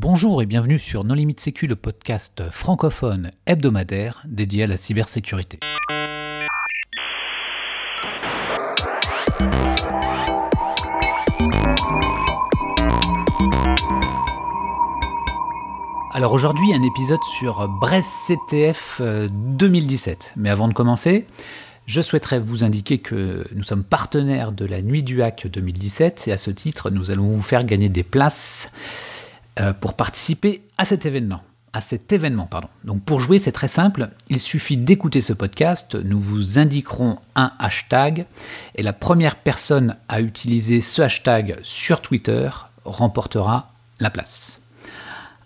Bonjour et bienvenue sur Non Limite Sécu, le podcast francophone hebdomadaire dédié à la cybersécurité. Alors aujourd'hui, un épisode sur Brest CTF 2017. Mais avant de commencer, je souhaiterais vous indiquer que nous sommes partenaires de la Nuit du Hack 2017 et à ce titre, nous allons vous faire gagner des places euh, pour participer à cet événement. À cet événement, pardon. Donc pour jouer, c'est très simple. Il suffit d'écouter ce podcast. Nous vous indiquerons un hashtag et la première personne à utiliser ce hashtag sur Twitter remportera la place.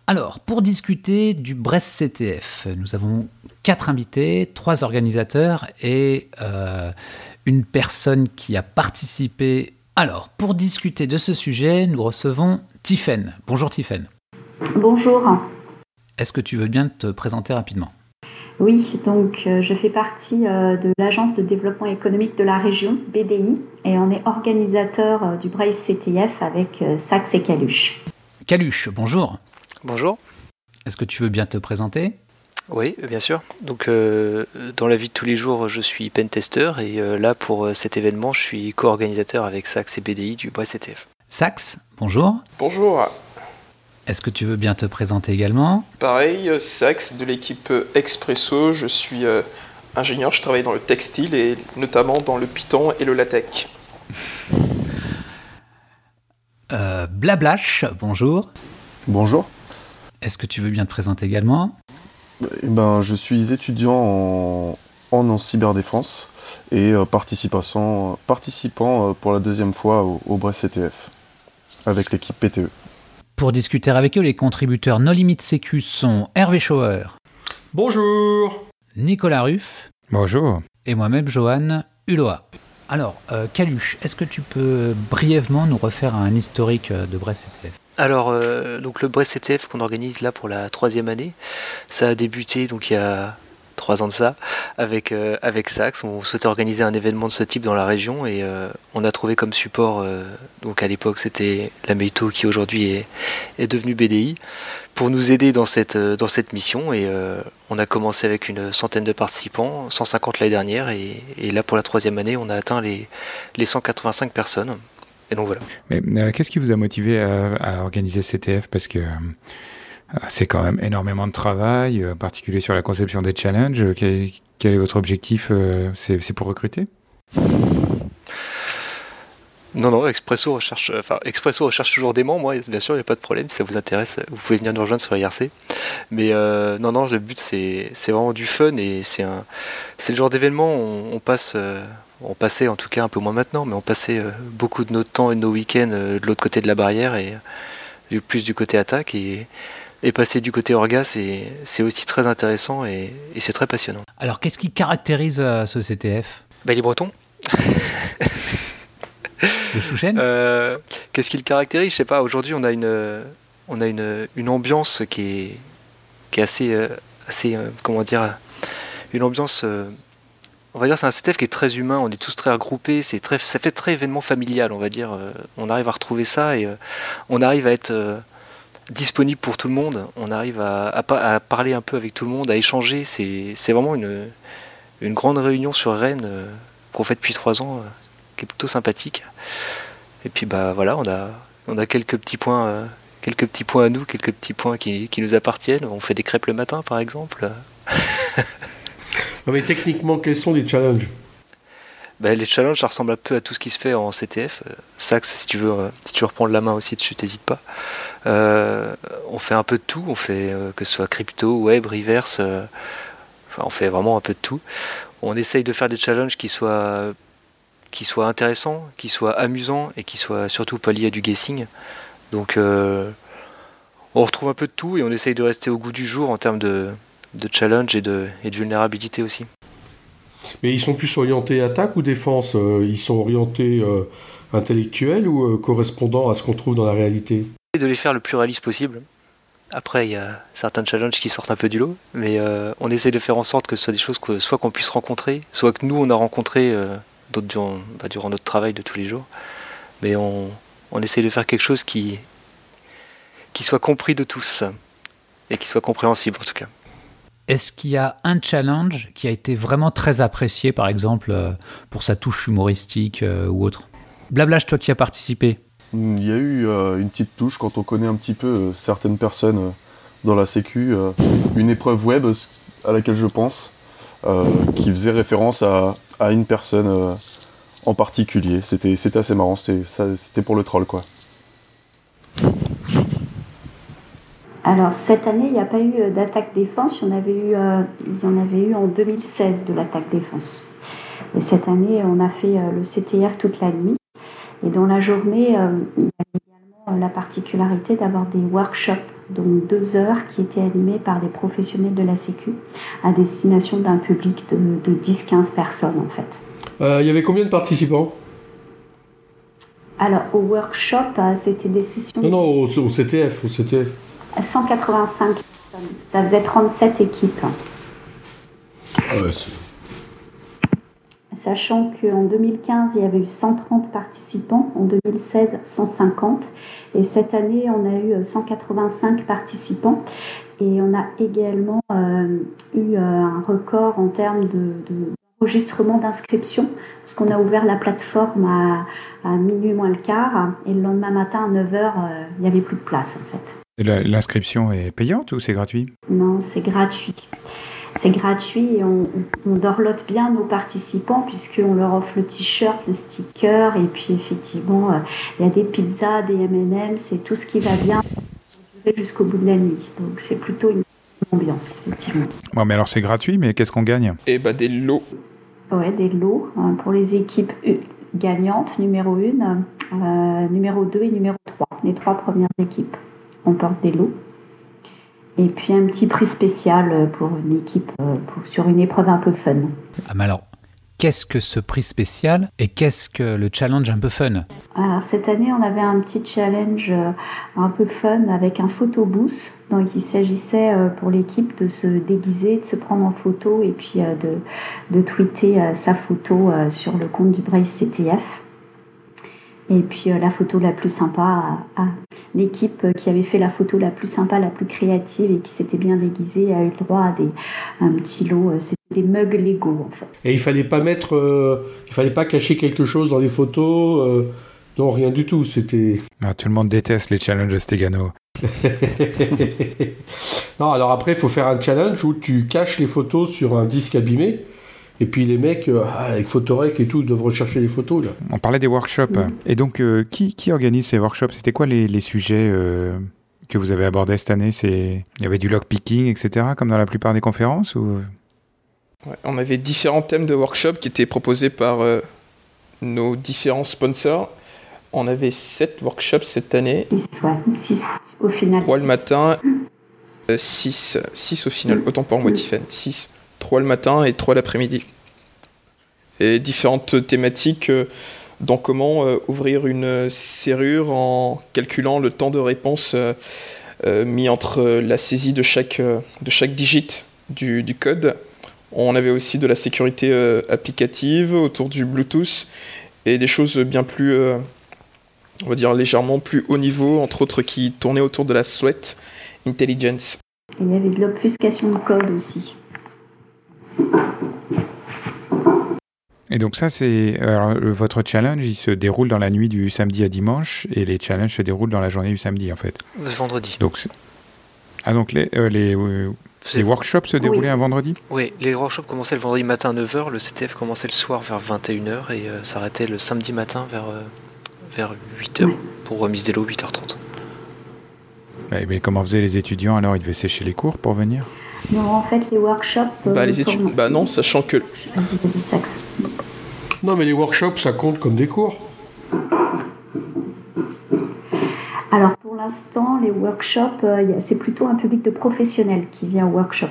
Alors, pour discuter du Brest CTF, nous avons quatre invités, trois organisateurs et euh, une personne qui a participé. Alors, pour discuter de ce sujet, nous recevons Tiffaine. Bonjour Tiffaine. Bonjour. Est-ce que tu veux bien te présenter rapidement? Oui, donc euh, je fais partie euh, de l'Agence de développement économique de la région, BDI, et on est organisateur du Brest CTF avec Sax et Caluche. Caluche, bonjour. Bonjour. Est-ce que tu veux bien te présenter? Oui, bien sûr. Donc, euh, dans la vie de tous les jours, je suis pentester et euh, là, pour euh, cet événement, je suis co-organisateur avec Sax et BDI du Brest CTF. Sax, bonjour. Bonjour. Est-ce que tu veux bien te présenter également? Pareil, Sax de l'équipe Expresso. Je suis ingénieur, je travaille dans le textile et notamment dans le Python et le latex. Blablash, bonjour. Bonjour. Est-ce que tu veux bien te présenter également? Eh ben, Je suis étudiant en, en, cyberdéfense et euh, participant, participant euh, pour la deuxième fois au, au Brest CTF avec l'équipe PTE. Pour discuter avec eux, les contributeurs No Limit Sécu sont Hervé Schauer. Bonjour. Nicolas Ruff. Bonjour. Et moi-même, Johan Hulot. Alors, euh, Caluche, est-ce que tu peux brièvement nous refaire un historique de Brest CTF alors, euh, donc le Brest CTF qu'on organise là pour la troisième année, ça a débuté donc il y a trois ans de ça avec euh, avec Sax. On souhaitait organiser un événement de ce type dans la région et euh, on a trouvé comme support donc à l'époque c'était la Meito qui aujourd'hui est, est devenue BDI pour nous aider dans cette dans cette mission et on a commencé avec une centaine de participants, 150 l'année dernière et, et, là pour la troisième année on a atteint les les 185 personnes. Et donc voilà. Mais euh, qu'est-ce qui vous a motivé à, organiser CTF Parce que euh, c'est quand même énormément de travail, euh, en particulier sur la conception des challenges. Quel, est votre objectif C'est pour recruter? Non, non, Expresso recherche, enfin, Expresso recherche toujours des membres, moi, bien sûr, il n'y a pas de problème, si ça vous intéresse, vous pouvez venir nous rejoindre sur IRC. Mais non, non, le but, c'est vraiment du fun et c'est le genre d'événement où on, passe, on passait en tout cas un peu moins maintenant, mais on passait euh, beaucoup de notre temps et de nos week-ends euh, de l'autre côté de la barrière et euh, plus du côté attaque et, passer du côté orga c'est aussi très intéressant et, c'est très passionnant. Alors qu'est-ce qui caractérise ce CTF bah, Les Bretons. le Chouchen Qu'est-ce qui le caractérise? Je sais pas, aujourd'hui on a une, on a une, une ambiance qui est, qui est assez, assez comment dire, une ambiance on va dire c'est un CTF qui est très humain, on est tous très regroupés, c'est très, ça fait très événement familial, on va dire. Euh, on arrive à retrouver ça et euh, on arrive à être euh, disponible pour tout le monde, on arrive à, parler un peu avec tout le monde, à échanger. C'est, vraiment une, une grande réunion sur Rennes qu'on fait depuis trois ans, qui est plutôt sympathique. Et puis bah voilà, on a, on a quelques petits points. quelques petits points à nous, quelques petits points qui, qui nous appartiennent. On fait des crêpes le matin, par exemple. Mais techniquement, quels sont les challenges ben, les challenges, ça ressemble un peu à tout ce qui se fait en CTF. Sax, si tu veux, euh, si tu veux reprendre la main aussi dessus, n'hésite pas. Euh, on fait un peu de tout. On fait euh, que ce soit crypto, web, reverse. on fait vraiment un peu de tout. On essaye de faire des challenges qui soient, qui soient intéressants, qui soient amusants et qui soient surtout pas liés à du guessing. Donc, on retrouve un peu de tout et on essaye de rester au goût du jour en termes de, de challenge et de, et de vulnérabilité aussi. Mais ils sont plus orientés attaque ou défense euh, Ils sont orientés euh, intellectuels ou euh, correspondant à ce qu'on trouve dans la réalité? De les faire le plus réaliste possible. Après, il y a certains challenges qui sortent un peu du lot, mais on essaie de faire en sorte que ce soit des choses que soit qu'on puisse rencontrer, soit que nous on a rencontré durant, bah, durant, notre travail de tous les jours. Mais on, on essaie de faire quelque chose qui, qui soit compris de tous et qui soit compréhensible en tout cas. Est-ce qu'il y a un challenge qui a été vraiment très apprécié, par exemple, euh, pour sa touche humoristique euh, ou autre? Blablage, toi qui as participé. Il y a eu euh, une petite touche quand on connaît un petit peu certaines personnes dans la Sécu, une épreuve web à laquelle je pense, qui faisait référence à, à une personne en particulier. C'était assez marrant, c'était pour le troll quoi. Alors cette année, il n'y a pas eu euh, d'attaque défense, il y, en avait eu, euh, il y en avait eu en 2016 de l'attaque défense. Et cette année, on a fait euh, le CTF toute la nuit. Et dans la journée, il y a également la particularité d'avoir des workshops, donc deux heures qui étaient animés par des professionnels de la Sécu à destination d'un public de, 10-15 personnes en fait. il y avait combien de participants? Alors au workshop, c'était des sessions... Non, non, au, au CTF, au CTF. 185 personnes. Ça faisait 37 équipes. Sachant qu'en 2015, il y avait eu 130 participants, en 2016, 150. Et cette année, on a eu 185 participants. Et on a également euh, eu euh, un record en termes d'enregistrement de, d'inscription, parce qu'on a ouvert la plateforme à, minuit moins le quart. Et le lendemain matin, à 9h, euh, il n'y avait plus de place en fait. L'inscription est payante ou c'est gratuit? Non, c'est gratuit. C'est gratuit et on, on, dorlote bien nos participants puisqu'on leur offre le t-shirt, le sticker et puis effectivement, euh, il y a des pizzas, des M&M, c'est tout ce qui va bien jusqu'au bout de la nuit. Donc c'est plutôt une ambiance, effectivement. Bon, mais alors c'est gratuit, mais qu'est-ce qu'on gagne? Eh ben des lots. Ouais, des lots hein, pour les équipes gagnantes, numéro 1, euh, numéro 2 et numéro 3, les trois premières équipes on porte des lots. Et puis un petit prix spécial pour une équipe, euh, sur une épreuve un peu fun. Ah, mais alors, qu'est-ce que ce prix spécial et qu'est-ce que le challenge un peu fun? Alors, cette année, on avait un petit challenge euh, un peu fun avec un photo booth. Donc, il s'agissait euh, pour l'équipe de se déguiser, de se prendre en photo et puis de, de tweeter sa photo sur le compte du Brace CTF. Et puis la photo la plus sympa à, l'équipe qui avait fait la photo la plus sympa, la plus créative et qui s'était bien déguisée a eu le droit à des, un petit lot. Euh, c'était des mugs Lego en fait. Et il fallait pas mettre, euh, il fallait pas cacher quelque chose dans les photos. Euh, non, rien du tout. C'était. Ah, tout le monde déteste les challenges Stegano. non, alors après, il faut faire un challenge où tu caches les photos sur un disque abîmé. Et puis les mecs, euh, avec Photorec et tout, doivent rechercher les photos. Là. On parlait des workshops. Et donc, euh, qui, qui, organise ces workshops? C'était quoi les, les sujets euh, que vous avez abordés cette année? Il y avait du lockpicking, etc., comme dans la plupart des conférences ou... On avait différents thèmes de workshops qui étaient proposés par nos différents sponsors. On avait sept workshops cette année. 6 au final. 3 le matin, 6 six au final. Autant pour moi, Tiffen. 6 3 le matin et 3 l'après-midi. Différentes thématiques, euh, dont comment euh, ouvrir une serrure en calculant le temps de réponse euh, mis entre la saisie de chaque, de chaque digit du, du, code. On avait aussi de la sécurité applicative autour du Bluetooth et des choses bien plus, on va dire légèrement plus haut niveau, entre autres qui tournaient autour de la Sweat Intelligence. Il y avait de l'obfuscation de code aussi. Et donc ça, c'est votre challenge, il se déroule dans la nuit du samedi à dimanche et les challenges se déroulent dans la journée du samedi en fait. Vendredi. Donc ah donc les, euh, les, euh, les, workshops se déroulaient un vendredi? Oui, les workshops commençaient le vendredi matin à 9h, le CTF commençait le soir vers 21h et euh, s'arrêtait le samedi matin vers, vers 8h pour remise des lots 8h30. mais comment faisaient les étudiants alors? Ils devaient sécher les cours pour venir? Non, en fait, les workshops. Bah, les études. Bah, non, sachant que. Non, mais les workshops, ça compte comme des cours. Alors, pour l'instant, les workshops, euh, c'est plutôt un public de professionnels qui vient au workshop.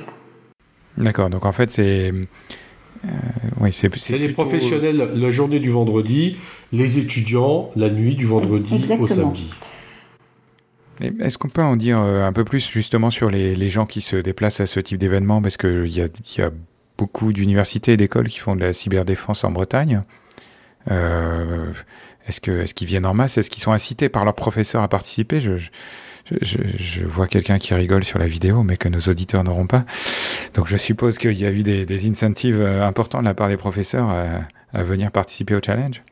D'accord, donc en fait, c'est. Euh, oui, c'est les professionnels la journée du vendredi, les étudiants la nuit du vendredi au samedi. Est-ce qu'on peut en dire euh, un peu plus justement sur les, gens qui se déplacent à ce type d'événement? Parce qu'il y y a beaucoup d'universités et d'écoles qui font de la cyberdéfense en Bretagne. est-ce que est-ce qu'ils viennent en masse? Est-ce qu'ils sont incités par leurs professeurs à participer? Je, vois quelqu'un qui rigole sur la vidéo, mais que nos auditeurs n'auront pas. Donc je suppose qu'il y a eu des, incentives euh, importants de la part des professeurs à, venir participer au challenge.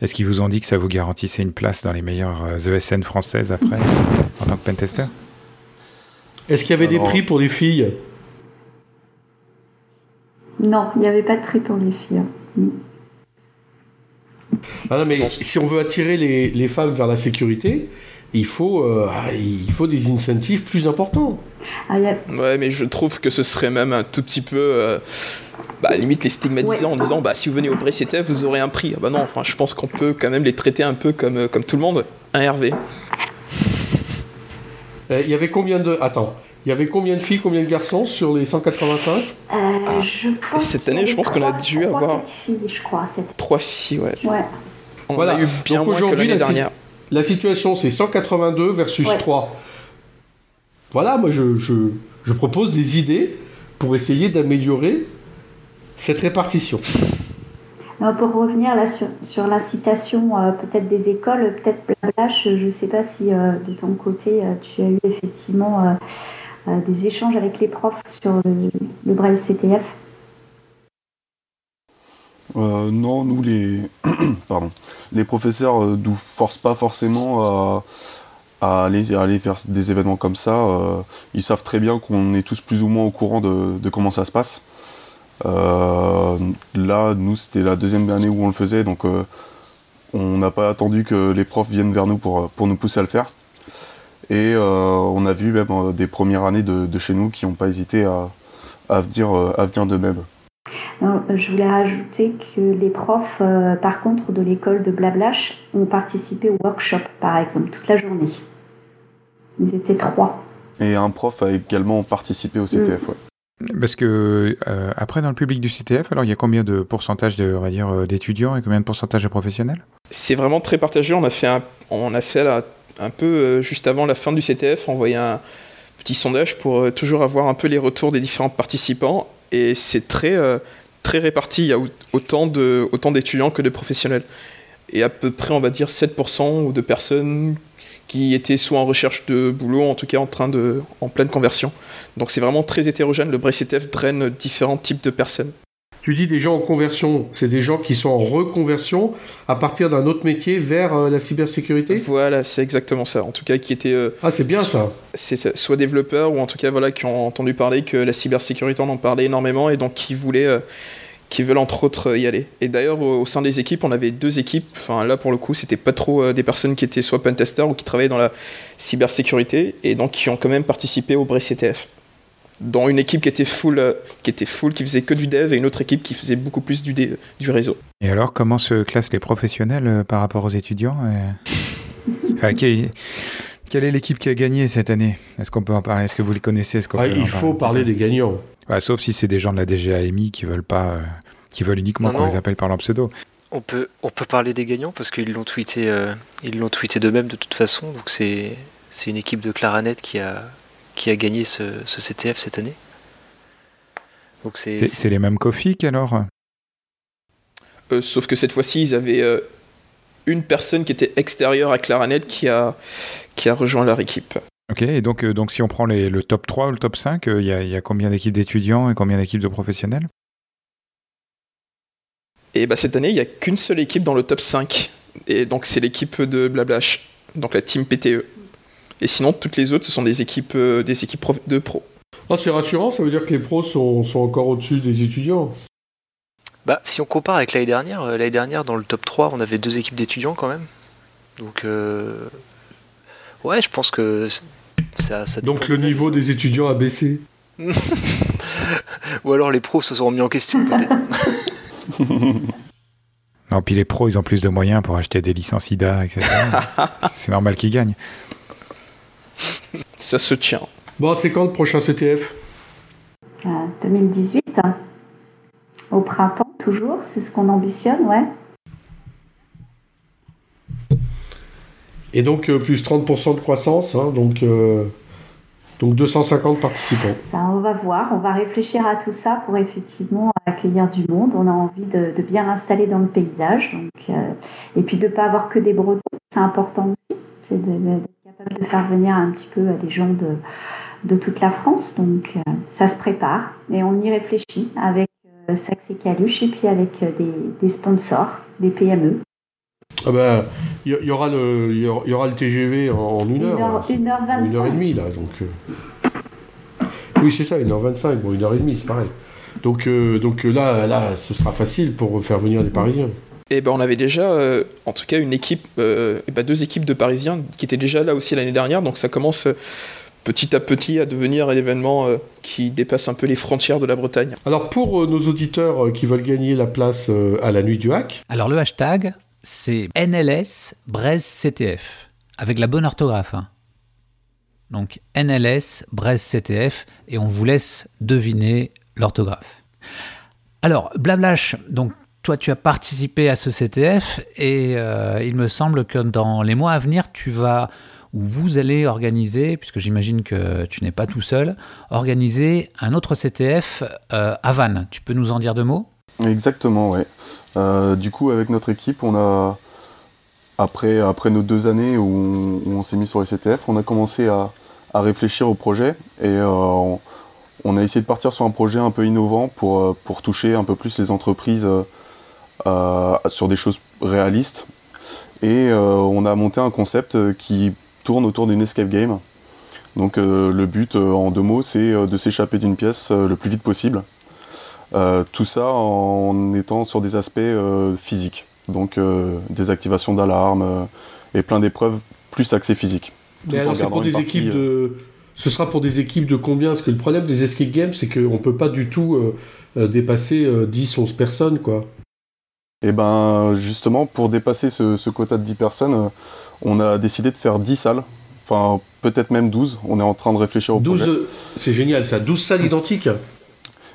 Est-ce qu'ils vous ont dit que ça vous garantissait une place dans les meilleures ESN euh, françaises après, en tant que pentester? Est-ce qu'il y avait des prix pour les filles? Non, il n'y avait pas de prix pour les filles. Mm. Ah non, mais si on veut attirer les, les femmes vers la sécurité, il faut, euh, ah, il faut des incentives plus importants. Ah, ouais, mais je trouve que ce serait même un tout petit peu. Euh, bah, limite les stigmatiser en disant bah, si vous venez au BCTF, vous aurez un prix. Ah, bah non, enfin, je pense qu'on peut quand même les traiter un peu comme, euh, comme tout le monde. Un Hervé. Il y avait combien de. Attends. Il y avait combien de filles, combien de garçons sur les 185 je pense Cette année, je pense qu'on a dû avoir. Filles, je crois, Trois filles, ouais. ouais. On a eu bien moins que l'année dernière. La situation, c'est 182 versus 3. Voilà, moi, je, je, propose des idées pour essayer d'améliorer cette répartition. pour revenir là sur, sur l'incitation euh, peut-être des écoles, peut-être Blablash, je ne sais pas si euh, de ton côté euh, tu as eu effectivement des échanges avec les profs sur le, le Braille CTF. Euh, non, nous les, pardon, les professeurs ne euh, nous forcent pas forcément à, aller, faire des événements comme ça. Euh, ils savent très bien qu'on est tous plus ou moins au courant de, comment ça se passe. là, nous, c'était la deuxième année où on le faisait, donc on n'a pas attendu que les profs viennent vers nous pour, nous pousser à le faire. Et on a vu même des premières années de, chez nous qui n'ont pas hésité à, à venir, à venir d'eux-mêmes je voulais rajouter que les profs, euh, par contre, de l'école de Blablash ont participé au workshop, par exemple, toute la journée. Ils étaient trois. Et un prof a également participé au CTF, mm. oui. Parce que euh, après dans le public du CTF, alors il y a combien de pourcentage de, on va dire, euh, d'étudiants et combien de pourcentage de professionnels? C'est vraiment très partagé. On a fait un, on a fait un peu juste avant la fin du CTF, envoyé un petit sondage pour toujours avoir un peu les retours des différents participants et c'est très très réparti. Il y a autant d'étudiants que de professionnels. Et à peu près, on va dire 7% de personnes qui étaient soit en recherche de boulot, en tout cas en pleine conversion. Donc c'est vraiment très hétérogène. Le BRCTF draine différents types de personnes. Tu dis des gens en conversion, c'est des gens qui sont en reconversion à partir d'un autre métier vers euh, la cybersécurité? Voilà, c'est exactement ça. En tout cas, qui étaient. Euh, ah, c'est bien ça. C'est soit développeurs ou en tout cas voilà qui ont entendu parler que la cybersécurité en en parlait énormément et donc qui voulaient. Euh, qui veulent entre autres y aller. Et d'ailleurs, au, sein des équipes, on avait deux équipes. Enfin, là, pour le coup, c'était pas trop des personnes qui étaient soit pentesters ou qui travaillaient dans la cybersécurité et donc qui ont quand même participé au BRECTF dans une équipe qui était full, euh, qui était full, qui faisait que du dev, et une autre équipe qui faisait beaucoup plus du, du réseau. Et alors, comment se classent les professionnels euh, par rapport aux étudiants euh Quelle est l'équipe qui a gagné cette année? Est-ce qu'on peut en parler? Est-ce que vous les connaissez? Ah, Il faut parler, des gagnants. sauf si c'est des gens de la DGAMI qui veulent pas, qui veulent uniquement qu'on les appelle par leur pseudo. On peut, on peut parler des gagnants parce qu'ils l'ont tweeté, ils l'ont tweeté d'eux-mêmes de toute façon. Donc c'est, c'est une équipe de Claranet qui a, qui a gagné ce, CTF cette année. Donc c'est, c'est, les mêmes Kofi alors euh, Sauf que cette fois-ci, ils avaient euh, une personne qui était extérieure à Claranet qui a, qui a rejoint leur équipe. Ok, et donc, euh, donc si on prend les, le top 3 ou le top 5, il y, a, y, a combien d'équipes d'étudiants et combien d'équipes de professionnels? Et bah cette année, il n'y a qu'une seule équipe dans le top 5. Et donc c'est l'équipe de Blablash, donc la team PTE. Et sinon, toutes les autres, ce sont des équipes, euh, des équipes de pros. Ah, c'est rassurant, ça veut dire que les pros sont, sont encore au-dessus des étudiants. Bah, si on compare avec l'année dernière, euh, l'année dernière, dans le top 3, on avait deux équipes d'étudiants quand même. Donc, euh, ouais, je pense que ça. ça Donc, le niveau des étudiants a baissé. Ou alors les pros se sont remis en question, peut-être. non, puis les pros, ils ont plus de moyens pour acheter des licences IDA, etc. C'est normal qu'ils gagnent. Ça se tient. Bon, c'est quand le prochain CTF 2018. Euh, Au printemps, toujours. C'est ce qu'on ambitionne, ouais. Et donc, euh, plus 30% de croissance. Hein, donc, euh, donc 250 participants. Ça, on va voir. On va réfléchir à tout ça pour effectivement accueillir du monde. On a envie de, bien l'installer dans le paysage. Donc, et puis de ne pas avoir que des Bretons, c'est important aussi. C'est d'être capable de faire venir un petit peu des gens de, de toute la France. Donc ça se prépare et on y réfléchit avec Saxe et Caluche et puis avec des, des sponsors, des PME. Ah ben, il y, aura le, il y, aura le TGV en, une heure. Une heure, vingt-cinq. Une heure et demie, là. Donc, euh. Oui, c'est ça, une heure vingt-cinq. Bon, une heure et demie, c'est pareil. Donc, euh, donc là, là, ce sera facile pour faire venir des Parisiens. Et eh ben, on avait déjà, euh, en tout cas, une équipe, eh ben, deux équipes de Parisiens qui étaient déjà là aussi l'année dernière. Donc, ça commence petit à petit à devenir l'événement qui dépasse un peu les frontières de la Bretagne. Alors pour nos auditeurs qui veulent gagner la place à la nuit du hack. Alors le hashtag, c'est NLS Brez CTF, avec la bonne orthographe. Hein. Donc NLS Brez CTF, et on vous laisse deviner l'orthographe. Alors, Blablash, donc toi tu as participé à ce CTF, et euh, il me semble que dans les mois à venir, tu vas, ou vous allez organiser, puisque j'imagine que tu n'es pas tout seul, organiser un autre CTF euh, à Vannes. Tu peux nous en dire deux mots? Exactement, oui. Euh, du coup, avec notre équipe, on a, après, nos deux années où on, s'est mis sur les CTF, on a commencé à, réfléchir au projet et on, a essayé de partir sur un projet un peu innovant pour toucher un peu plus les entreprises sur des choses réalistes. Et on a monté un concept qui tourne autour d'une escape game. Donc le but, en deux mots, c'est de s'échapper d'une pièce le plus vite possible euh, tout ça en étant sur des aspects euh, physiques, donc euh, des activations d'alarmes et plein d'épreuves plus axées physiques. Mais alors c'est pour des équipes de... Ce sera pour des équipes de combien? Parce que le problème des escape games, c'est qu'on ne peut pas du tout dépasser 10-11 personnes, quoi. Et eh ben justement, pour dépasser ce, quota de 10 personnes, on a décidé de faire 10 salles. Enfin, peut-être même 12. On est en train de réfléchir au 12, projet. C'est génial ça. 12 salles identiques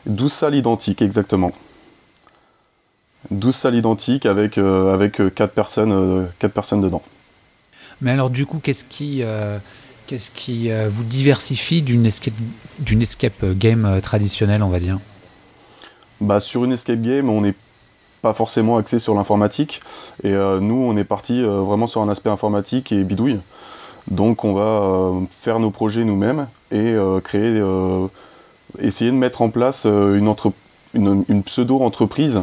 12 salles identiques, exactement. 12 salles identiques avec, euh, avec 4, euh, personnes, euh, personnes dedans. Mais alors du coup, qu'est-ce qui, qu'est-ce qui vous diversifie d'une escape, d'une escape game traditionnelle, on va dire? Bah, Sur une escape game, on n'est pas forcément axé sur l'informatique. Et nous, on est parti vraiment sur un aspect informatique et bidouille. Donc on va faire nos projets nous-mêmes et créer essayer de mettre en place euh, une, une, pseudo-entreprise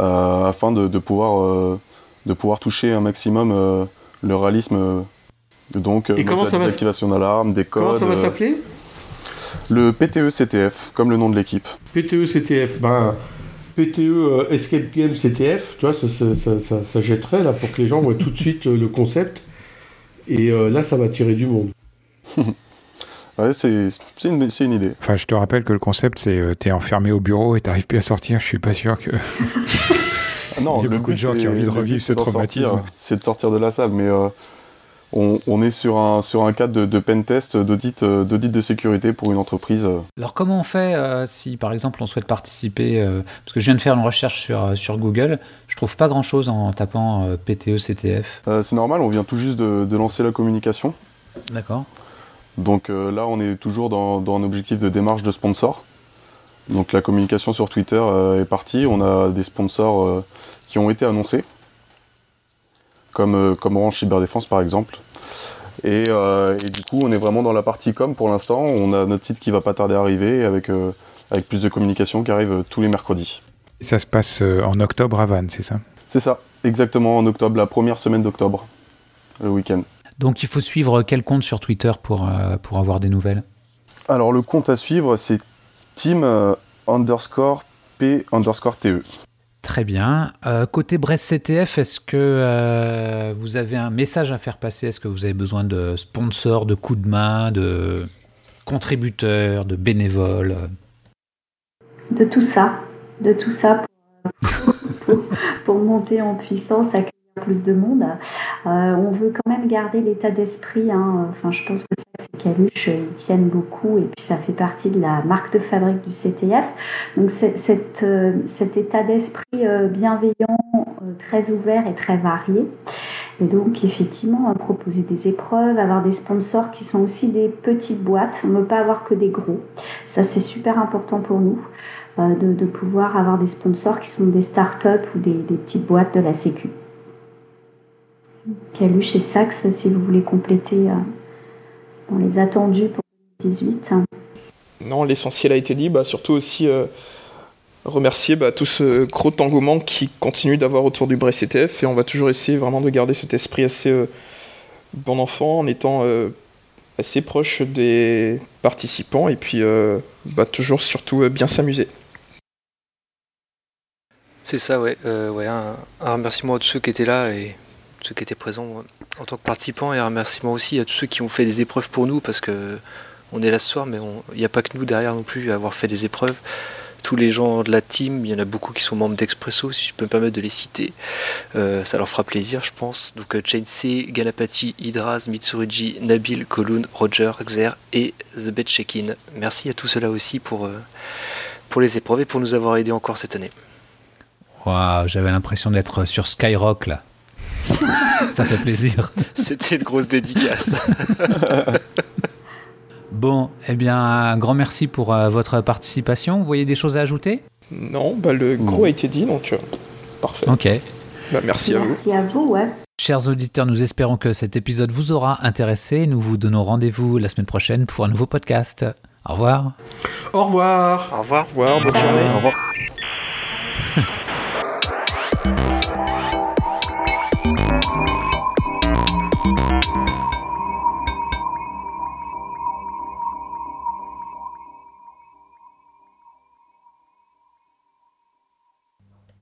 euh, afin de, pouvoir, euh, de pouvoir toucher un maximum le réalisme. donc, Et comment ça des activations d'alarme, des codes. Comment ça va s'appeler? Le PTE-CTF, comme le nom de l'équipe. PTE-CTF, ben, PTE Escape Game CTF, tu vois, ça, ça, ça, jetterait là pour que les gens voient tout de suite le concept. Et là, ça va tirer du monde. Ouais, c'est une, une, idée. Enfin, je te rappelle que le concept, c'est euh, t'es enfermé au bureau et t'arrives plus à sortir. Je suis pas sûr que. Ah non, Il y a beaucoup de gens qui ont envie de revivre ce traumatisme. C'est de sortir de la salle, mais euh, on, on, est sur un, sur un cadre de, de pen test, d'audit euh, de sécurité pour une entreprise. Alors, comment on fait si, par exemple, on souhaite participer Parce que je viens de faire une recherche sur, sur Google, je trouve pas grand chose en tapant PTE, CTF. c'est normal, on vient tout juste de, de lancer la communication. D'accord. Donc euh, là, on est toujours dans, un objectif de démarche de sponsor. Donc la communication sur Twitter euh, est partie. On a des sponsors euh, qui ont été annoncés, comme, comme Orange Cyberdéfense par exemple. Et, du coup, on est vraiment dans la partie com pour l'instant. On a notre site qui va pas tarder à arriver avec, avec plus de communication qui arrive tous les mercredis. ça se passe en octobre à Vannes, c'est ça? C'est ça, exactement en octobre, la première semaine d'octobre, le week-end. Donc il faut suivre quel compte sur Twitter pour, euh, pour avoir des nouvelles? Alors le compte à suivre, c'est team euh, underscore P underscore TE. Très bien. Euh, côté Brest CTF, est-ce que vous avez un message à faire passer? Est-ce que vous avez besoin de sponsors, de coups de main, de contributeurs, de bénévoles? De tout ça. De tout ça pour, monter en puissance, plus de monde. Euh, on veut quand même garder l'état d'esprit. Hein. Je pense que ça, c'est Caluche, ils tiennent beaucoup et puis ça fait partie de la marque de fabrique du CTF. Donc, euh, cet état d'esprit euh, bienveillant, très ouvert et très varié. Et donc, effectivement, proposer des épreuves, avoir des sponsors qui sont aussi des petites boîtes. On ne pas avoir que des gros. Ça, c'est super important pour nous. de, pouvoir avoir des sponsors qui sont des startups ou des, petites boîtes de la Sécu. lu chez Saxe, si vous voulez compléter dans les attendus pour 2018. Non, l'essentiel a été dit, bah, surtout aussi remercier bah, tout ce gros engouement qui continue d'avoir autour du Brest CTF et on va toujours essayer vraiment de garder cet esprit assez euh, bon enfant en étant euh, assez proche des participants et puis euh, bah, toujours surtout bien s'amuser. C'est ça, ouais. ouais un, remerciement à tous ceux qui étaient là et ceux qui étaient présents en tant que participants et un remerciement aussi à tous ceux qui ont fait des épreuves pour nous parce que on est là ce soir mais il n'y a pas que nous derrière non plus à avoir fait des épreuves tous les gens de la team, il y en a beaucoup qui sont membres d'Expresso, si je peux me permettre de les citer. Euh, ça leur fera plaisir, je pense. Donc euh, Chain C, Ganapati, Hydraz, Mitsurugi, Nabil, Kolun, Roger, Xer et The Bed Check-in. Merci à tous ceux-là aussi pour, euh, pour les épreuves et pour nous avoir aidés encore cette année. Waouh, j'avais l'impression d'être sur Skyrock là. Ça fait plaisir. C'était une grosse dédicace. Bon, eh bien, un grand merci pour euh, votre participation. Vous voyez des choses à ajouter? Non, bah, le gros a été dit, donc euh, parfait. Ok. Bah, merci, à vous. Merci à vous, ouais. Chers auditeurs, nous espérons que cet épisode vous aura intéressé. Nous vous donnons rendez-vous la semaine prochaine pour un nouveau podcast. Au revoir. Au revoir. Au revoir. Au revoir. Bonne journée. Au revoir.